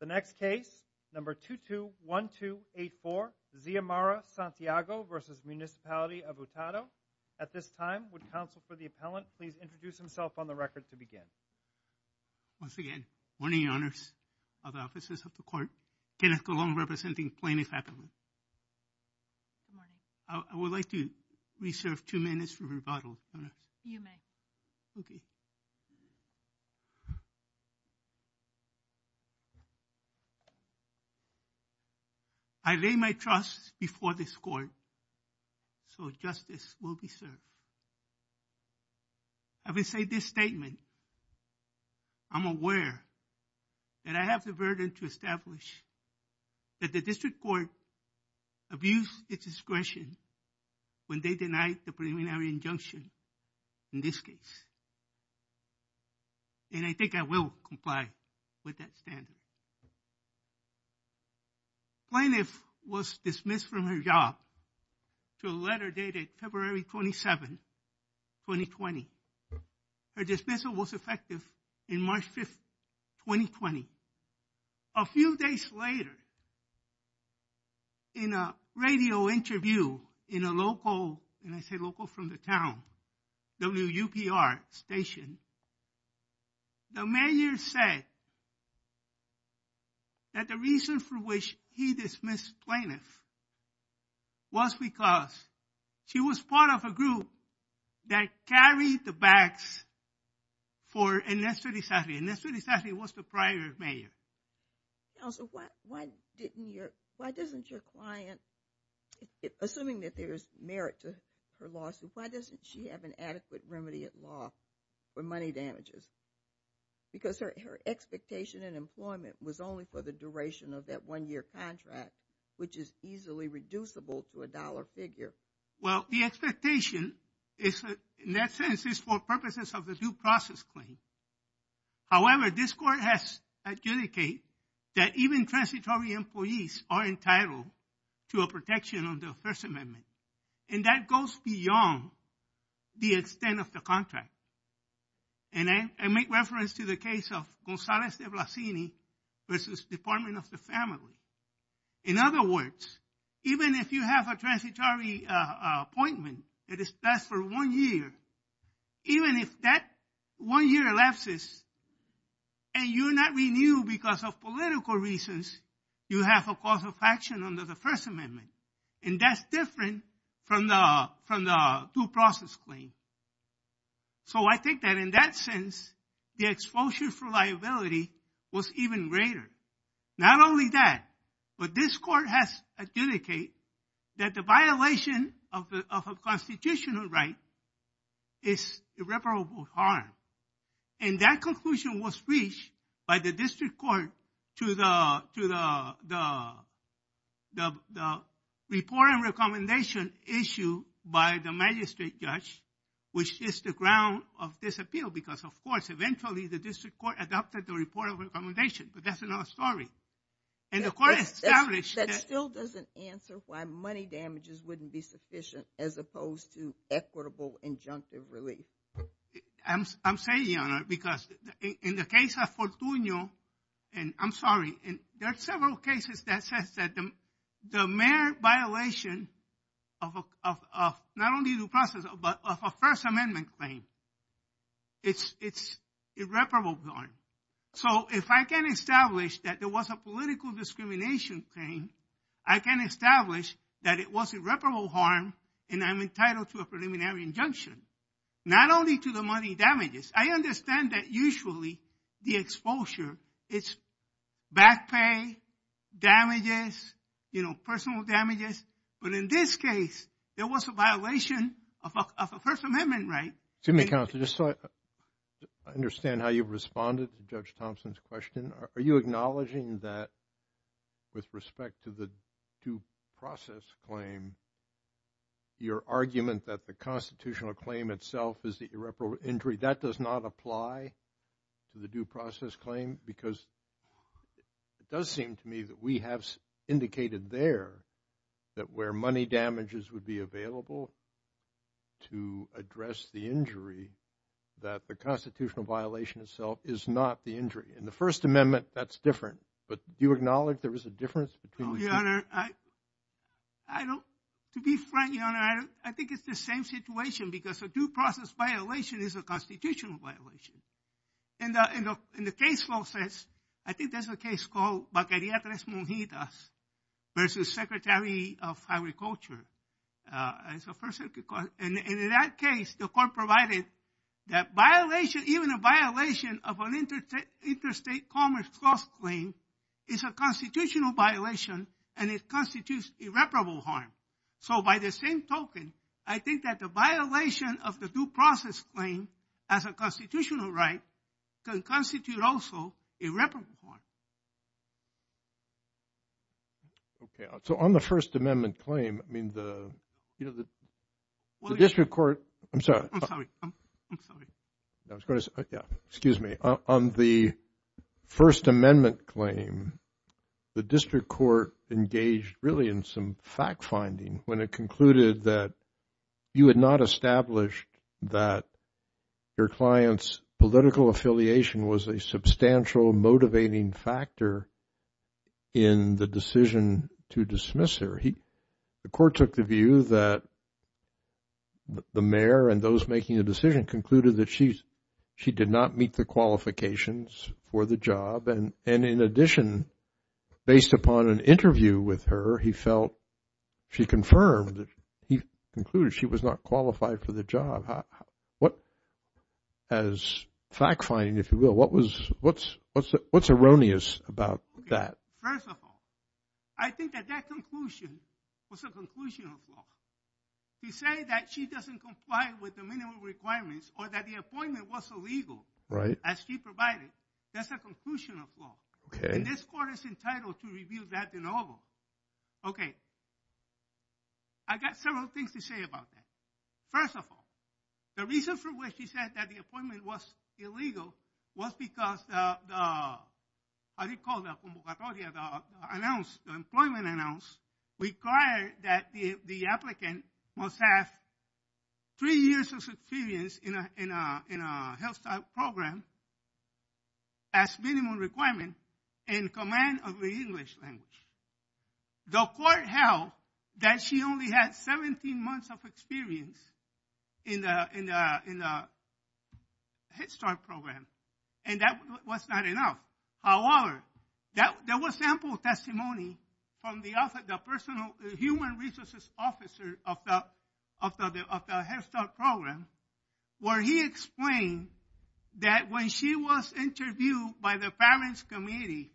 The next case, number 221284, Xiomara Santiago v. Municipality of Utuado. At this time, would counsel for the appellant please introduce himself on the record to begin. Once again, morning, Your Honors, other officers of the court, Kenneth Colon representing plaintiff appellant. Good morning. I would like to reserve two minutes for rebuttal, Your Honors. You may. Okay. I lay my trust before this court so justice will be served. Having said this statement, I'm aware that I have the burden to establish that the district court abused its discretion when they denied the preliminary injunction in this case. And I think I will comply with that standard. Plaintiff was dismissed from her job to a letter dated February 27, 2020. Her dismissal was effective in March 5, 2020. A few days later, in a radio interview in a local, and I say local from the town, WUPR station, the mayor said that the reason for which he dismissed plaintiff was because she was part of a group that carried the bags for Ernesto Irizarry. Ernesto Irizarry was the prior mayor. Counsel, why doesn't your client, assuming that there is merit to her lawsuit, why doesn't she have an adequate remedy at law for money damages? Because her expectation in employment was only for the duration of that one-year contract, which is easily reducible to a dollar figure. Well, the expectation is, in that sense is for purposes of the due process claim. However, this court has adjudicated that even transitory employees are entitled to a protection under the First Amendment. And that goes beyond the extent of the contract. And I make reference to the case of Gonzalez de Blasini versus Department of the Family. In other words, even if you have a transitory uh, appointment that is passed for one year, even if that one year elapses and you're not renewed because of political reasons, you have a cause of action under the First Amendment. And that's different from the from the due process claim. So I think that in that sense, the exposure for liability was even greater. Not only that, but this court has adjudicated that the violation of a constitutional right is irreparable harm. And that conclusion was reached by the district court to the to the the the the report and recommendation issued by the magistrate judge, which is the ground of this appeal. Because, of course, eventually the district court adopted the report of recommendation. But that's another story. And the court established that... That still doesn't answer why money damages wouldn't be sufficient as opposed to equitable injunctive relief. I'm saying, Your Honor, because in the case of Fortunio, and I'm sorry, there are several cases that says that the mere violation of not only due process, but of a First Amendment claim, It's it's irreparable harm. So if I can establish that there was a political discrimination claim, I can establish that it was irreparable harm and I'm entitled to a preliminary injunction. Not only to the money damages. I understand that usually the exposure is back pay, damages, you know, personal damages. But in this case, there was a violation of a First Amendment right. Excuse me, counsel, just so I understand how you responded to Judge Thompson's question. Are you acknowledging that with respect to the due process claim, your argument that the constitutional claim itself is the irreparable injury, that does not apply to the due process claim? Because it does seem to me that we have indicated there that where money damages would be available to address the injury, that the constitutional violation itself is not the injury. In the First Amendment, that's different. But do you acknowledge there is a difference between Oh, the Your? Honor, I, I don't, to be frank, Your Honor, I, think it's the same situation because a due process violation is a constitutional violation. And uh, the, the, case law says, I think there's a case called Vaquería Tres Monjitas versus Secretary of Agriculture. Uh, it's a first circuit court. And, in that case, the court provided that violation, even a violation of an interstate commerce clause claim is a constitutional violation and it constitutes irreparable harm. So by the same token, I think that the violation of the due process claim as a constitutional right can constitute also irreparable harm. Okay, so on the First Amendment claim, I mean, the, you know, the, the district court, I'm sorry. I'm sorry. I'm, sorry. I was going to say, uh, yeah, excuse me. On, on the First Amendment claim, the district court engaged really in some fact finding when it concluded that you had not established that your client's political affiliation was a substantial motivating factor in the decision to dismiss her. He, the court took the view that the mayor and those making the decision concluded that she did not meet the qualifications for the job. And, in addition, based upon an interview with her, he felt she confirmed that he concluded she was not qualified for the job. As fact finding, if you will, what was, what's, erroneous about that? First of I think that that conclusion was a conclusion of law. To say that she doesn't comply with the minimum requirements or that the appointment was illegal Right? as she provided, that's a conclusion of law. Okay. And this court is entitled to review that de novo. Okay. I got several things to say about that. First of all, the reason for which she said that the appointment was illegal was because the, the how do you call the convocatoria, the, employment announce required that the, applicant must have three years of experience in a, health program as minimum requirement and command of the English language. The court held that she only had 17 months of experience in the, in the, in the Head Start program, and that was not enough. However, there was ample testimony from the, personal human resources officer of the, of the, of the Head Start program, where he explained that when she was interviewed by the parents committee,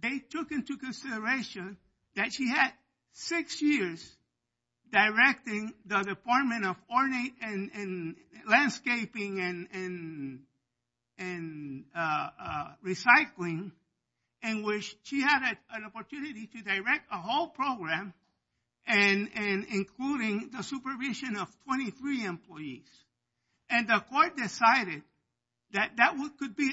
they took into consideration that she had six years directing the Department of Ornate and Landscaping and, and, uh, uh, Recycling, in which she had an opportunity to direct a whole program and, and including the supervision of 23 employees. And the court decided that that could be,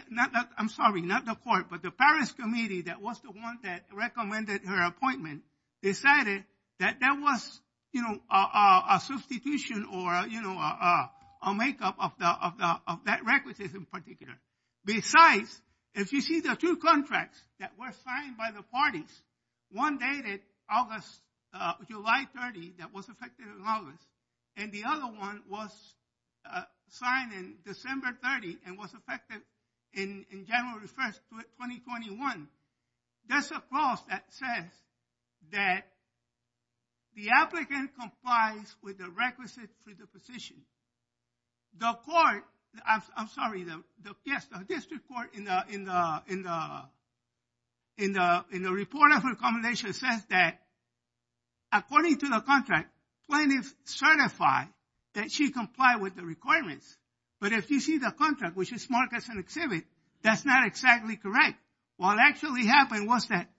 I'm sorry, not the court, but the Paris committee that was the one that recommended her appointment decided that that was, you know, a substitution or, you know, a, a makeup of the, of the, of that requisite in particular. Besides, if you see the two contracts that were signed by the parties, one dated August, uh, July 30, that was effective in August, and the other one was uh, signed in December 30 and was effective in, in January 1st, 2021. There's a clause that says that the applicant complies with the requisite for the position. The court, I'm, sorry, yes, the district court in the, in the, in the, in the, in the report of recommendation says that according to the contract, plaintiff certified that she complied with the requirements. But if you see the contract, which is marked as an exhibit, that's not exactly correct. What actually happened was that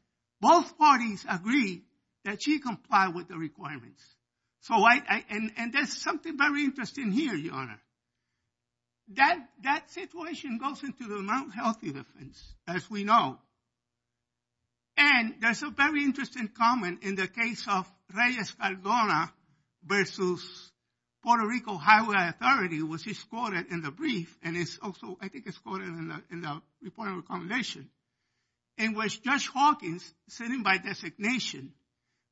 both parties agreed that she complied with the requirements. So and there's something very interesting here, Your Honor. That, that situation goes into the Mount Healthy defense, as we know. And there's a very interesting comment in the case of Reyes Cardona versus Puerto Rico Highway Authority, which is quoted in the brief, and it's also, I think it's quoted in the, in the report of recommendation. in which Judge Hawkins, sitting by designation,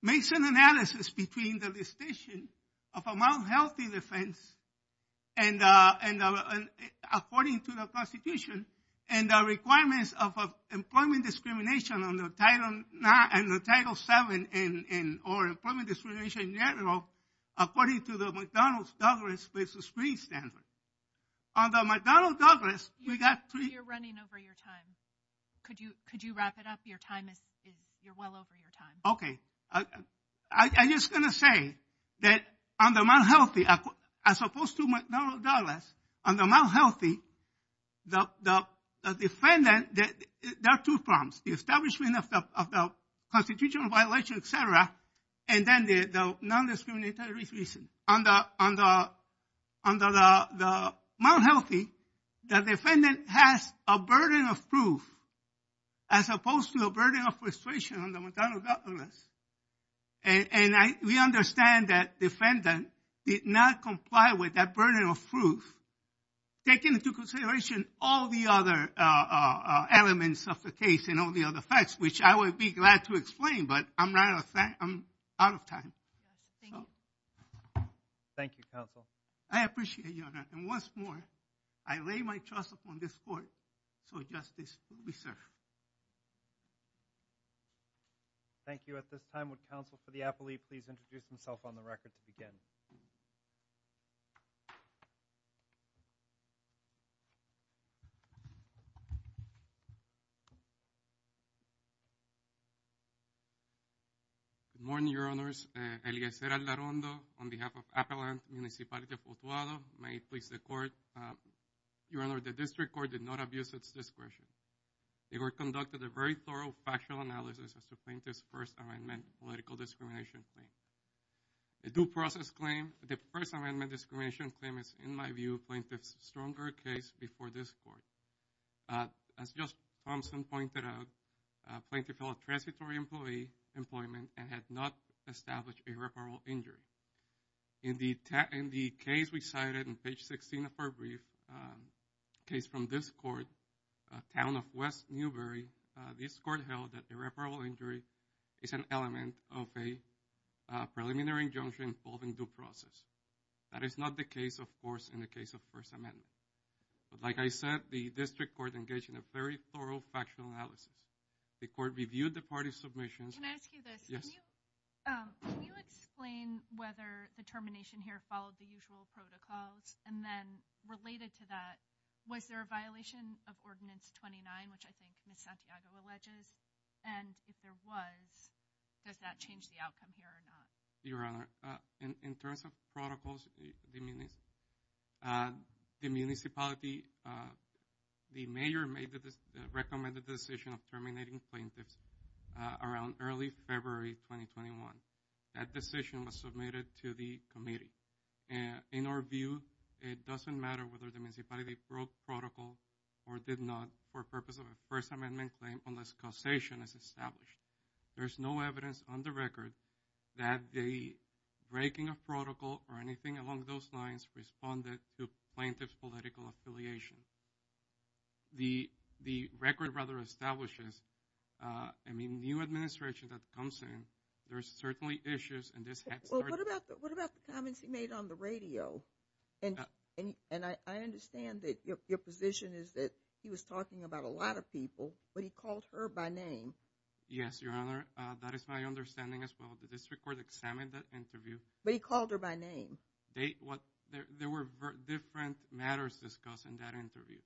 makes an analysis between the distinction of a Mount Healthy defense and uh, and, uh, according to the Constitution and the requirements of employment discrimination under Title and the Title VII and or employment discrimination in general according to the McDonnell-Douglas versus Green standard. On the McDonnell-Douglas, we got three... You're running over your time. Could you could you wrap it up? Your time is, is, you're well over your time. Okay. I'm just going to say that on the Mount Healthy, as opposed to McDonnell-Douglas, on the Healthy, the the defendant, there are two problems. The establishment of the constitutional violation, et cetera, and then the non-discriminatory reason. On the Mount Healthy, the defendant has a burden of proof as opposed to a burden of persuasion on the McDonnell-Douglas. And and we understand that defendant did not comply with that burden of proof, taking into consideration all the other uh, uh, uh, elements of the case and all the other facts, which I would be glad to explain, but I'm out of time. Thank you, Thank you, counsel. I appreciate it, Your Honor. And once more, I lay my trust upon this court so justice will be served. Thank you. At this time, would counsel for the appellee please introduce himself on the record to begin? Good morning, Your Honors. Uh, Eliezer Aldarondo on behalf of Appellant Municipality of Utuado. May it please the court. Uh, Your Honor, the district court did not abuse its discretion. The court conducted a very thorough factual analysis as to plaintiff's First Amendment political discrimination claim. The due process claim, the First Amendment discrimination claim is, in my view, plaintiff's stronger case before this court. Uh, as Judge Thompson pointed out, plaintiff held transitory employee employment and had not established irreparable injury. In the case we cited in page 16 of our brief, a case from this court, uh, town of West Newbury, uh, this court held that irreparable injury is an element of a uh, preliminary injunction involving due process. That is not the case, of course, in the case of First Amendment. But like I said, the district court engaged in a very thorough factual analysis. The court reviewed the party's submissions. Can I ask you this? Yes. Um, can you explain whether the termination here followed the usual protocols? And then related to that, was there a violation of Ordinance 29, which I think Ms. Santiago alleges? And if there was, does that change the outcome here or not? Your Honor, uh, in terms of protocols, the uh, municipality, uh, the mayor recommended the recommended decision of terminating plaintiffs uh, around early February 2021. That decision was submitted to the committee. Uh, in our view, it doesn't matter whether the municipality broke protocol or did not for purpose of a First Amendment claim unless causation is established. There's no evidence on the record that the breaking of protocol or anything along those lines responded to plaintiff's political affiliation. The record rather establishes, uh, I mean, new administration that comes in, there's certainly issues in this head start. Well, what about the comments he made on the radio? And uh, I understand that your position is that he was talking about a lot of people, but he called her by name. Yes, Your Honor. Uh, that is my understanding as well. The district court examined that interview. But he called her by name. There were different matters discussed in that interview.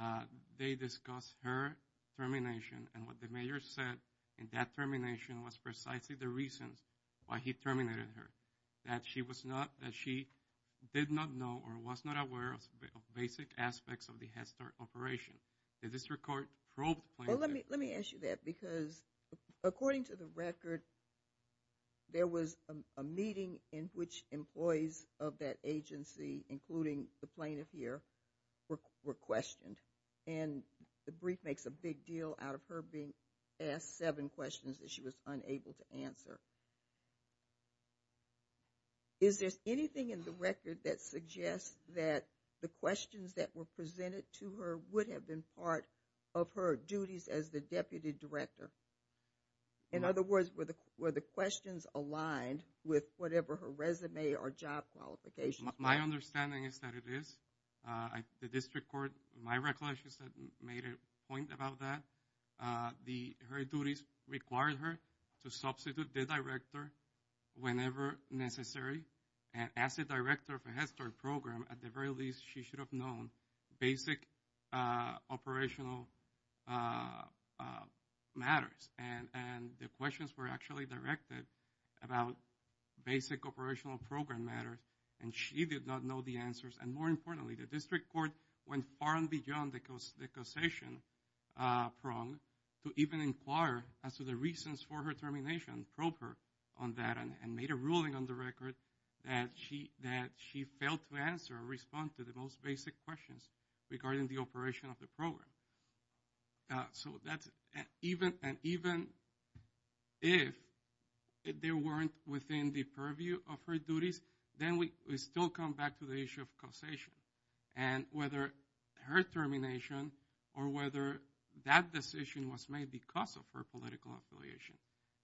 Uh, they discussed her termination and what the mayor said in that termination was precisely the reasons why he terminated her. That she was not, that she did not know or was not aware of basic aspects of the head start operation. The district court probed plaintiff. Well, let me ask you that because according to the record, there was a meeting in which employees of that agency, including the plaintiff here, were questioned. And the brief makes a big deal out of her being asked seven questions that she was unable to answer. Is there anything in the record that suggests that the questions that were presented to her would have been part of her duties as the deputy director? In other words, were the questions aligned with whatever her resume or job qualifications were? My understanding is that it is. Uh, the district court, my recollection is that made a point about that. Uh, her duties required her to substitute the director whenever necessary. And as a director of a Head Start program, at the very least, she should have known basic uh, operational matters. And the questions were actually directed about basic operational program matters. And she did not know the answers. And more importantly, the district court went far and beyond the causation uh, prong to even inquire as to the reasons for her termination, probe her on that, and made a ruling on the record that she failed to answer or respond to the most basic questions regarding the operation of the program. Uh, so that's even, and even if they weren't within the purview of her duties, then we still come back to the issue of causation. And whether her termination or whether that decision was made because of her political affiliation.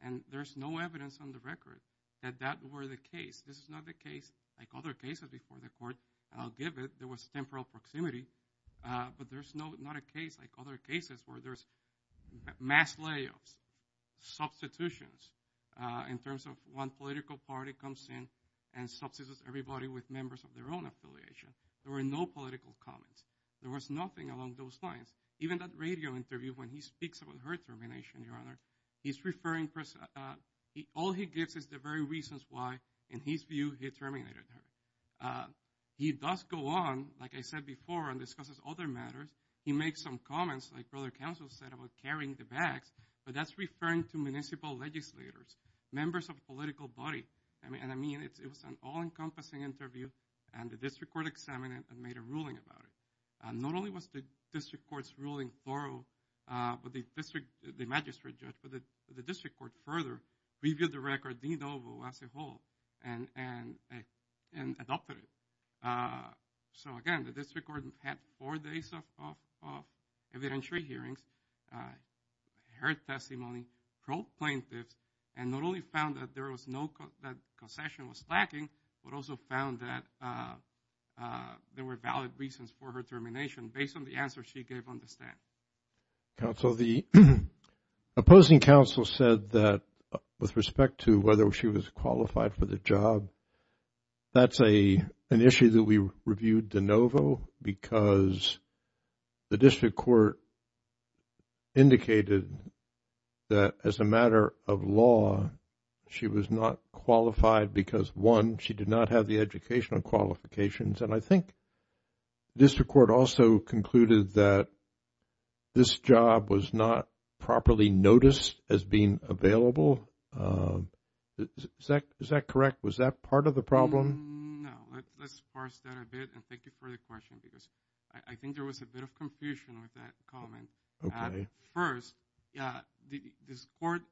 And there's no evidence on the record that that were the case. This is not the case like other cases before the court. And I'll give it, there was temporal proximity. Uh, but there's not a case like other cases where there's mass layoffs, substitutions, uh, in terms of one political party comes in and substitutes everybody with members of their own affiliation. There were no political comments. There was nothing along those lines. Even that radio interview, when he speaks about her termination, Your Honor, he's referring, uh, uh, all he gives is the very reasons why, in his view, he terminated her. Uh, he does go on, like I said before, and discusses other matters. He makes some comments, like Brother Counsel said, about carrying the bags. But that's referring to municipal legislators, members of a political body. I mean and I mean, it was an all-encompassing interview. And the district court examined it and made a ruling about it. Not only was the district court's ruling thorough, but the district uh the magistrate judge, but the district court further reviewed the record de novo as a whole and adopted it. So again, the district court had four days of evidentiary hearings, heard testimony, probed plaintiffs, and not only found that there was no, that concession was lacking, but also found that uh, uh, there were valid reasons for her termination based on the answers she gave on the stand. Counsel, the opposing counsel said that uh, with respect to whether she was qualified for the job, that's a an issue that we reviewed de novo because the district court indicated that as a matter of law, she was not qualified because, one, she did not have the educational qualifications. And I think the district court also concluded that this job was not properly noticed as being available. Um, is that correct? Was that part of the problem? Mm, no. Let's parse that a bit. And thank you for the question because I think there was a bit of confusion with that comment. Okay. First, this court,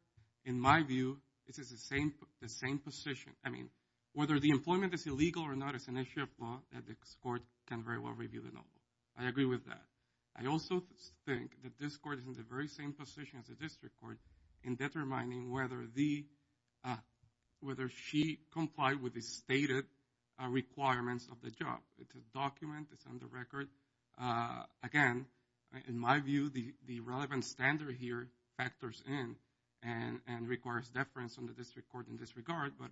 in my view, is in the same position. I mean, whether the employment is illegal or not is an issue of law that the court can very well review de novo. I agree with that. I also think that this court is in the very same position as the district court in determining whether uh, she complied with the stated uh, requirements of the job. It's a document. It's on the record. Uh, again, in my view, the relevant standard here factors in and requires deference on the district court in this regard. But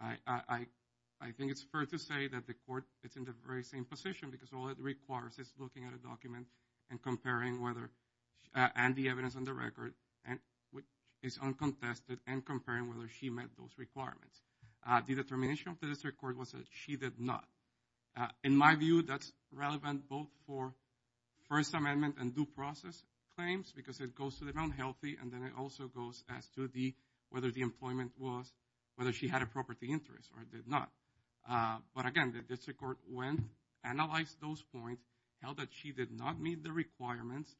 I think it's fair to say that the court is in the very same position because all it requires is looking at a document and comparing whether, uh, and the evidence on the record, which is uncontested, and comparing whether she met those requirements. Uh, the determination of the district court was that she did not. Uh, in my view, that's relevant both for First Amendment and due process claims because it goes to the Mount Healthy and then it also goes as to whether the employment was, whether she had a property interest or did not. Uh, but again, the district court went, analyzed those points, held that she did not meet the requirements,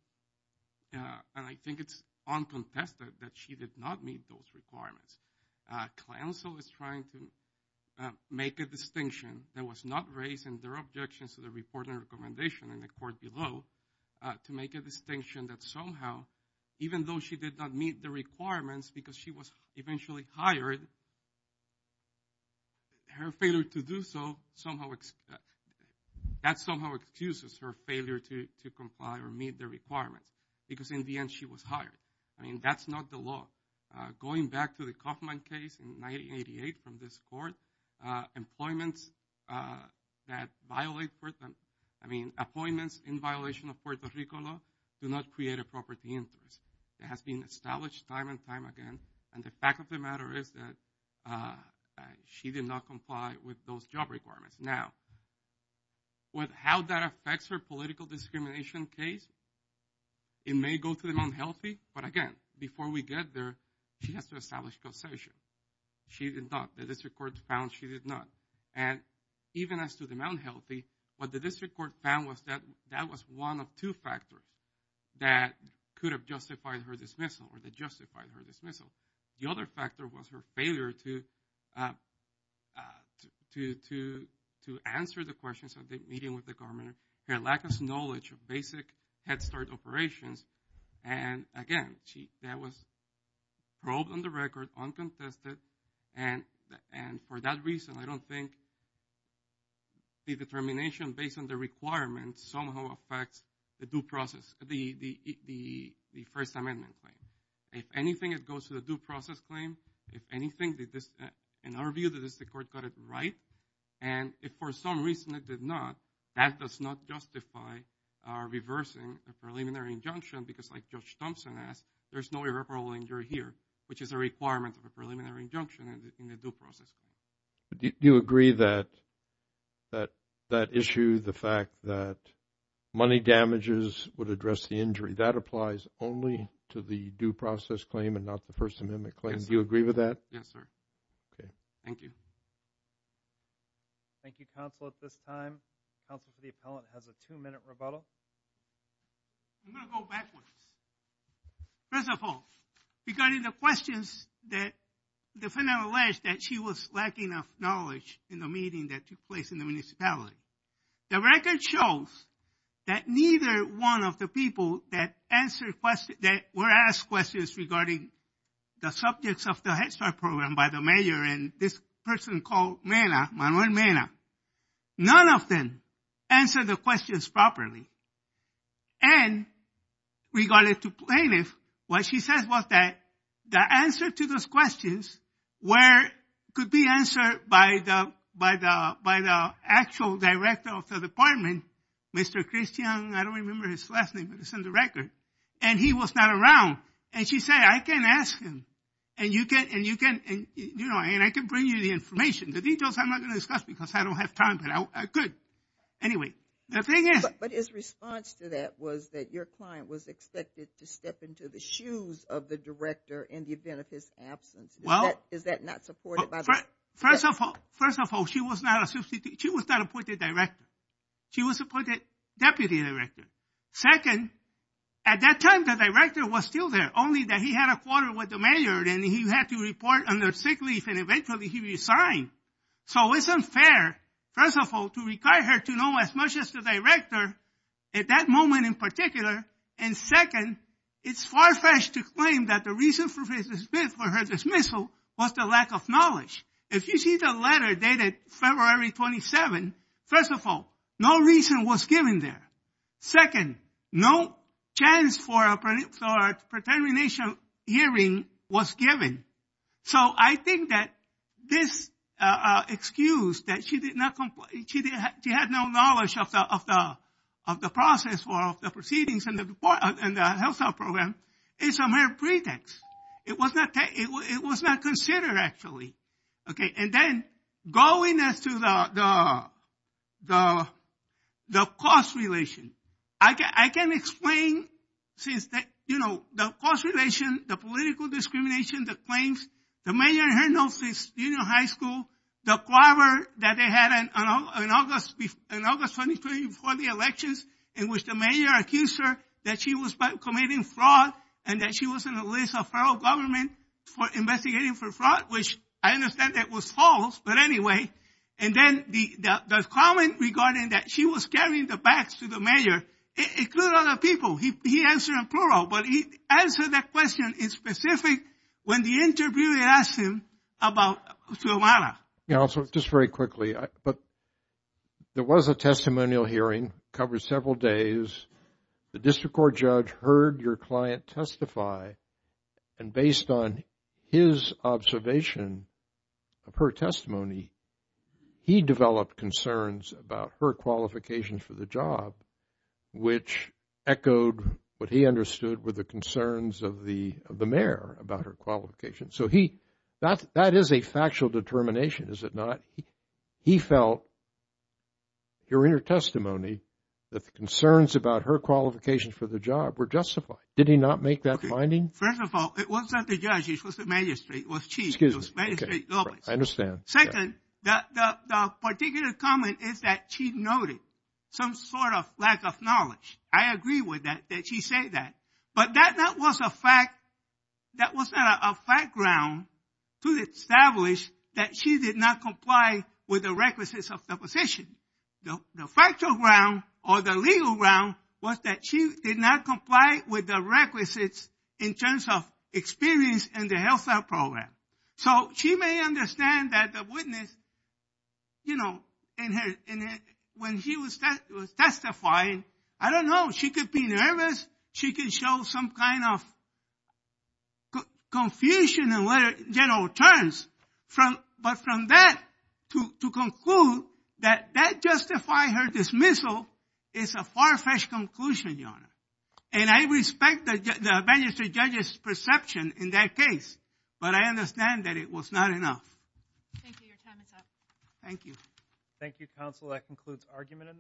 uh, and I think it's uncontested that she did not meet those requirements. Uh, counsel is trying to make a distinction that was not raised in their objections to the report and recommendation in the court below Uh, to make a distinction that somehow, even though she did not meet the requirements because she was eventually hired, her failure to do so somehow, uh, that somehow excuses her failure to comply or meet the requirements because in the end she was hired. I mean, that's not the law. Uh, going back to the Kauffman case in 1988 from this court, employments that violate, I mean, appointments in violation of Puerto Rico law do not create a property interest. It has been established time and time again, and the fact of the matter is that uh, she did not comply with those job requirements. Now, how that affects her political discrimination case, it may go to the Mount Healthy, but again, before we get there, she has to establish causation. She did not. The district court found she did not. And even as to the Mount Healthy, what the district court found was that that was one of two factors that could have justified her dismissal or that justified her dismissal. The other factor was her failure to uh uh to to to to answer the questions of the meeting with the government, her lack of knowledge of basic Head Start operations, and again, she that was probed on the record, uncontested, and and for that reason, I don't think the determination based on the requirements somehow affects the due process, the First Amendment claim. If anything, it goes to the due process claim. If anything, uh, in our view, the district court got it right, and if for some reason it did not, that does not justify uh, reversing a preliminary injunction because like Judge Thompson asked, there's no irreparable injury here, which is a requirement of a preliminary injunction in the due process. Claim. Do you agree that that issue, the fact that money damages would address the injury, that applies only to the due process claim and not the First Amendment claim? Do you agree with that? Yes, sir. Okay. Thank you. Thank you, counsel. At this time, counsel for the appellant has a two-minute rebuttal. I'm going to go backwards. First of all, regarding the questions that the defendant alleged that she was lacking of knowledge in the meeting that took place in the municipality, the record shows that neither one of the people that answered question that were asked questions regarding the subjects of the Head Start program by the mayor and this person called Mena, Manuel Mena, none of them answered the questions properly. And regarding to plaintiff, what she says was that the answer to those questions were could be answered by the by the by the actual director of the department, Mr. Christian, I don't remember his last name, but it's in the record, and he was not around. And she said, I can ask him, and you can, and you can and you know, and I can bring you the information. The details I'm not going to discuss because I don't have time, but I could. Anyway, the thing is. But his response to that was that your client was expected to step into the shoes of the director in the event of his absence. Is that not supported by the? First of all, she was not a substitute. She was not appointed director. She was appointed deputy director. Second, at that time, the director was still there, only that he had a quarter with the mayor and he had to report under sick leave and eventually he resigned. So it's unfair, first of all, to require her to know as much as the director at that moment in particular. And second, it's far-fetched to claim that the reason for her dismissal was the lack of knowledge. If you see the letter dated February 27, first of all, no reason was given there. Second, no chance for a termination hearing was given. So I think that this Uh, uh, excuse that she did not, complain. she did she had no knowledge of the process or of the proceedings uh, and the health care program is a mere pretext. It was not it it was not considered, actually. Okay, and then going as to the the the cost relation, I ca I can explain since, you know, the cost relation, the political discrimination, the claims, the mayor in junior high school, the clobber that they had in August 2020 before the elections in which the mayor accused her that she was committing fraud and that she was in the list of federal government for investigating for fraud, which I understand that was false, but anyway. And then the comment regarding that she was carrying the bags to the mayor I- include other people. He answered in plural, but he answered that question in specific when the interviewer asked him about Xiomara. Yeah, also, just very quickly, but there was a testimonial hearing, covered several days. The district court judge heard your client testify, and based on his observation of her testimony, he developed concerns about her qualifications for the job, which echoed what he understood were the concerns of the of the mayor about her qualifications. So he that that is a factual determination, is it not? He, he felt, hearing her testimony, that the concerns about her qualifications for the job were justified. Did he not make that finding? First of all, it was not the judge, it was the magistrate, it was chief. Excuse it was me. Okay. magistrate Lopez. I understand. Second, the, the, the particular comment is that she noted some sort of lack of knowledge. I agree with that, that she said that. But that, was a fact, that was not a, fact ground to establish that she did not comply with the requisites of the position. The, factual ground or the legal ground was that she did not comply with the requisites in terms of experience in the health care program. So she may understand that the witness, you know, in her, in her, when she was, testifying, I don't know, she could be nervous, she could show some kind of co- confusion in general terms. From, but from that to, to conclude that that justify her dismissal is a far-fetched conclusion, Your Honor. And I respect the, the magistrate judge's perception in that case, but I understand that it was not enough. Thank you. Your time is up. Thank you. Thank you, counsel. That concludes argument in